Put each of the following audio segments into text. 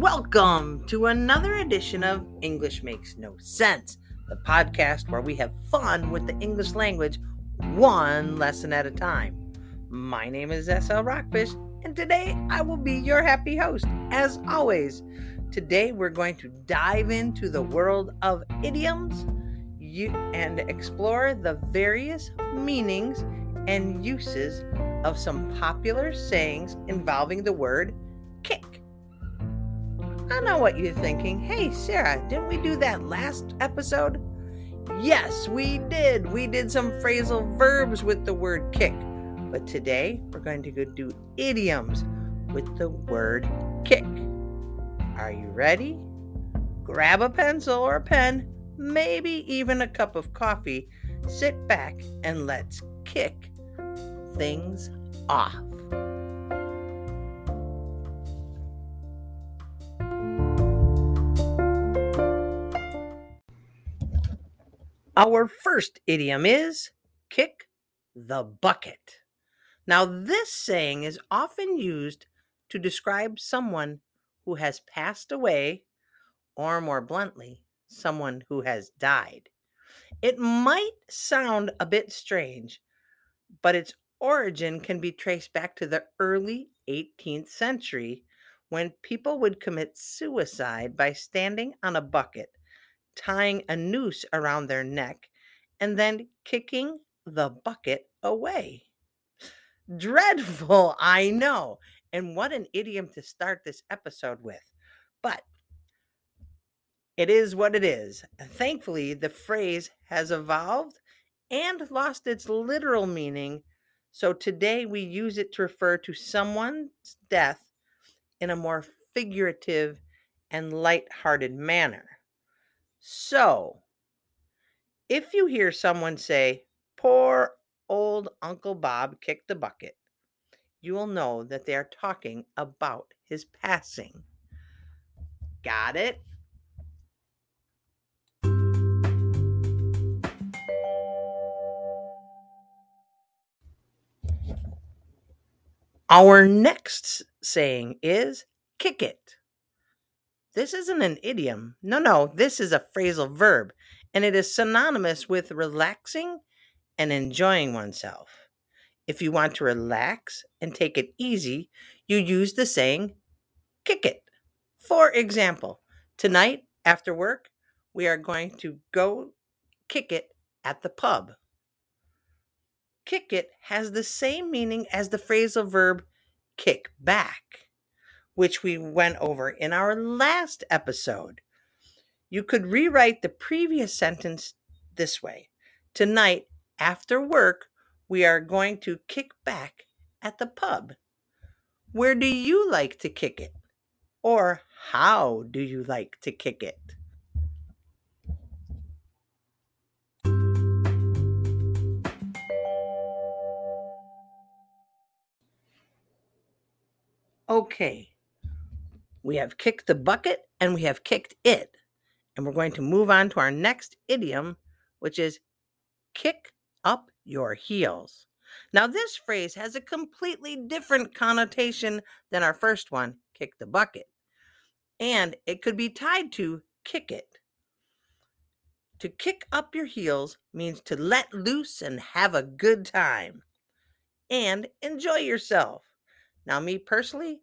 Welcome to another edition of English Makes No Sense, the podcast where we have fun with the English language one lesson at a time. My name is SL Rockfish, and today I will be your happy host, as always. Today we're going to dive into the world of idioms and explore the various meanings and uses of some popular sayings involving the word kick. I know what you're thinking. Hey, Sarah, didn't we do that last episode? Yes, we did. We did some phrasal verbs with the word kick. But today we're going to go do idioms with the word kick. Are you ready? Grab a pencil or a pen, maybe even a cup of coffee. Sit back and let's kick things off. Our first idiom is kick the bucket. Now, this saying is often used to describe someone who has passed away, or more bluntly, someone who has died. It might sound a bit strange, but its origin can be traced back to the early 18th century when people would commit suicide by standing on a bucket tying a noose around their neck, and then kicking the bucket away. Dreadful, I know. And what an idiom to start this episode with. But it is what it is. Thankfully, the phrase has evolved and lost its literal meaning. So today we use it to refer to someone's death in a more figurative and light-hearted manner. So, if you hear someone say, Poor old Uncle Bob kicked the bucket, you will know that they are talking about his passing. Got it? Our next saying is kick it. This isn't an idiom. No, no, this is a phrasal verb, and it is synonymous with relaxing and enjoying oneself. If you want to relax and take it easy, you use the saying, kick it. For example, tonight after work, we are going to go kick it at the pub. Kick it has the same meaning as the phrasal verb kick back which we went over in our last episode. You could rewrite the previous sentence this way Tonight, after work, we are going to kick back at the pub. Where do you like to kick it? Or how do you like to kick it? Okay, we have kicked the bucket and we have kicked it. And we're going to move on to our next idiom, which is kick up your heels. Now, this phrase has a completely different connotation than our first one, kick the bucket. And it could be tied to kick it. To kick up your heels means to let loose and have a good time and enjoy yourself. Now, me personally,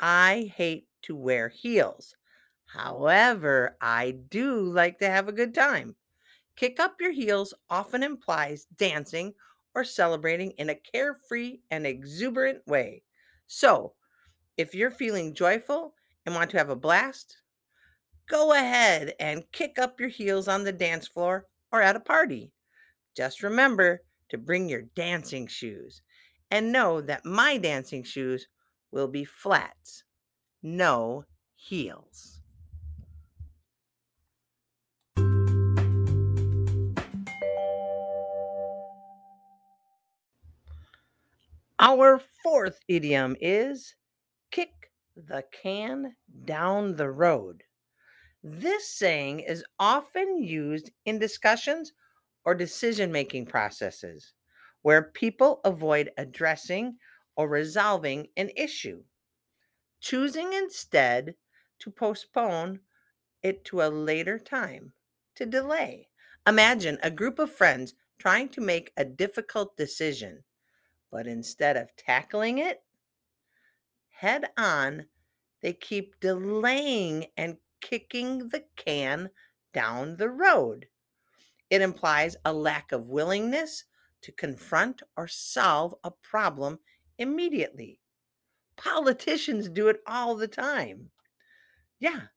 I hate to wear heels. However, I do like to have a good time. Kick up your heels often implies dancing or celebrating in a carefree and exuberant way. So, if you're feeling joyful and want to have a blast, go ahead and kick up your heels on the dance floor or at a party. Just remember to bring your dancing shoes and know that my dancing shoes will be flats, no heels. Our fourth idiom is kick the can down the road. This saying is often used in discussions or decision making processes where people avoid addressing or resolving an issue, choosing instead to postpone it to a later time, to delay. Imagine a group of friends trying to make a difficult decision, but instead of tackling it head on, they keep delaying and kicking the can down the road. It implies a lack of willingness to confront or solve a problem immediately. Politicians do it all the time. Yeah,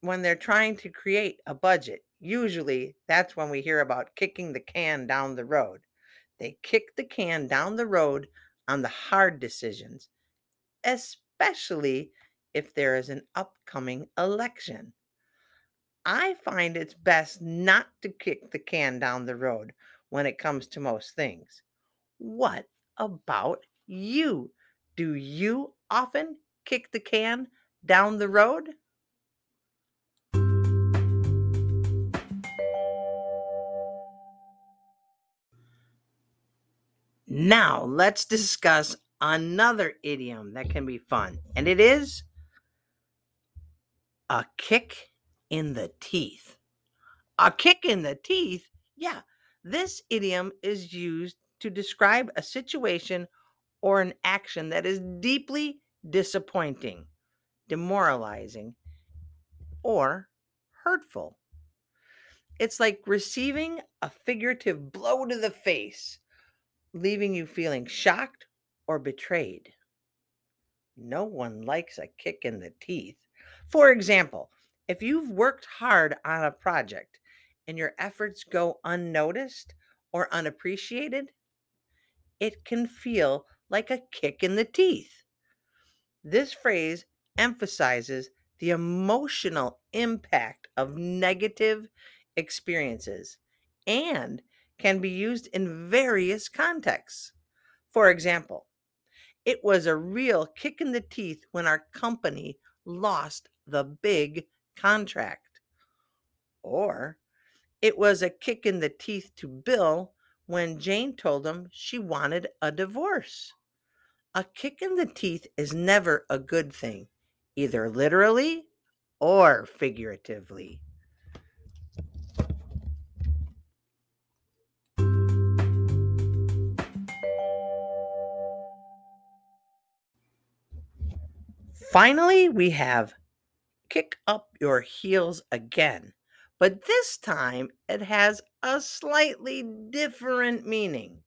when they're trying to create a budget, usually that's when we hear about kicking the can down the road. They kick the can down the road on the hard decisions, especially if there is an upcoming election. I find it's best not to kick the can down the road when it comes to most things. What about you? Do you often kick the can down the road? Now, let's discuss another idiom that can be fun, and it is a kick in the teeth. A kick in the teeth? Yeah, this idiom is used to describe a situation or an action that is deeply disappointing, demoralizing, or hurtful. It's like receiving a figurative blow to the face, leaving you feeling shocked or betrayed. No one likes a kick in the teeth. For example, if you've worked hard on a project and your efforts go unnoticed or unappreciated, it can feel like a kick in the teeth. This phrase emphasizes the emotional impact of negative experiences and can be used in various contexts. For example, it was a real kick in the teeth when our company lost the big contract. Or it was a kick in the teeth to Bill when Jane told him she wanted a divorce. A kick in the teeth is never a good thing, either literally or figuratively. Finally, we have kick up your heels again, but this time it has a slightly different meaning.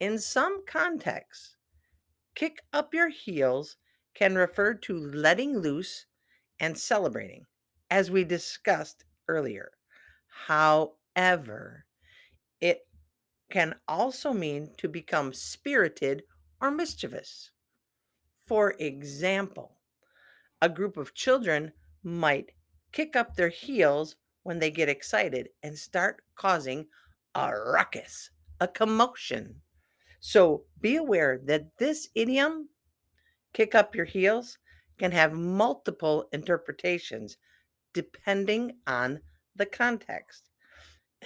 In some contexts, kick up your heels can refer to letting loose and celebrating, as we discussed earlier. However, it can also mean to become spirited or mischievous. For example, a group of children might kick up their heels when they get excited and start causing a ruckus, a commotion. So be aware that this idiom, kick up your heels, can have multiple interpretations depending on the context.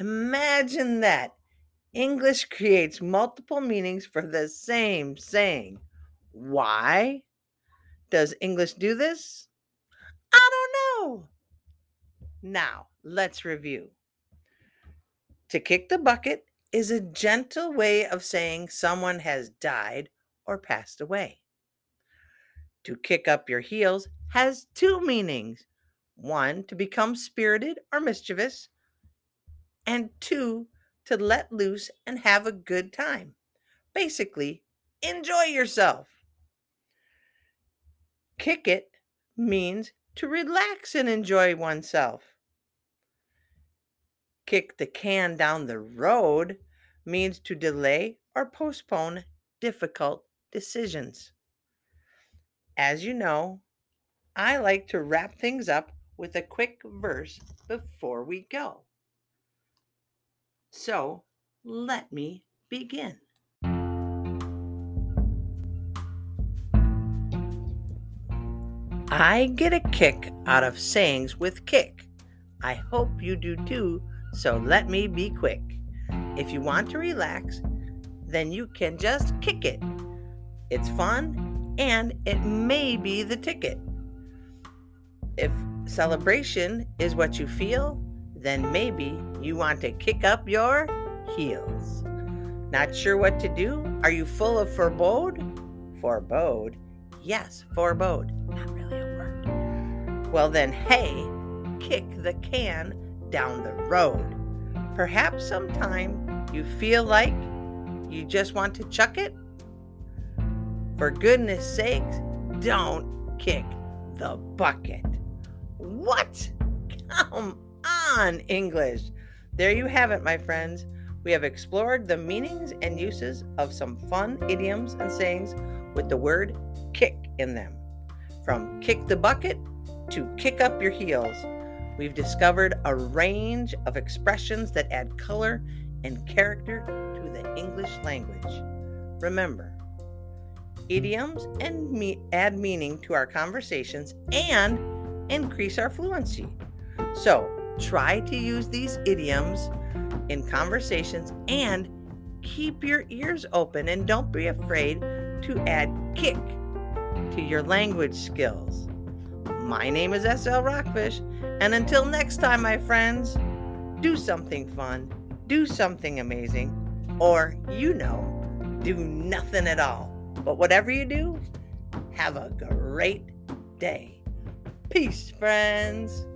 Imagine that. English creates multiple meanings for the same saying. Why does English do this? I don't know. Now, let's review. To kick the bucket is a gentle way of saying someone has died or passed away. To kick up your heels has two meanings one, to become spirited or mischievous, and two, to let loose and have a good time. Basically, enjoy yourself. Kick it means to relax and enjoy oneself. Kick the can down the road means to delay or postpone difficult decisions. As you know, I like to wrap things up with a quick verse before we go. So let me begin. I get a kick out of sayings with kick. I hope you do too, so let me be quick. If you want to relax, then you can just kick it. It's fun and it may be the ticket. If celebration is what you feel, then maybe you want to kick up your heels. Not sure what to do? Are you full of forebode? Forebode? Yes, forebode. Not really a word. Well, then, hey, kick the can down the road. Perhaps sometime you feel like you just want to chuck it? For goodness sakes, don't kick the bucket. What? Come on, English. There you have it, my friends. We have explored the meanings and uses of some fun idioms and sayings with the word kick in them. From kick the bucket to kick up your heels, we've discovered a range of expressions that add color and character to the English language. Remember, idioms and me- add meaning to our conversations and increase our fluency. So, try to use these idioms in conversations and keep your ears open and don't be afraid to add kick to your language skills. My name is SL Rockfish, and until next time, my friends, do something fun, do something amazing, or you know, do nothing at all. But whatever you do, have a great day. Peace, friends.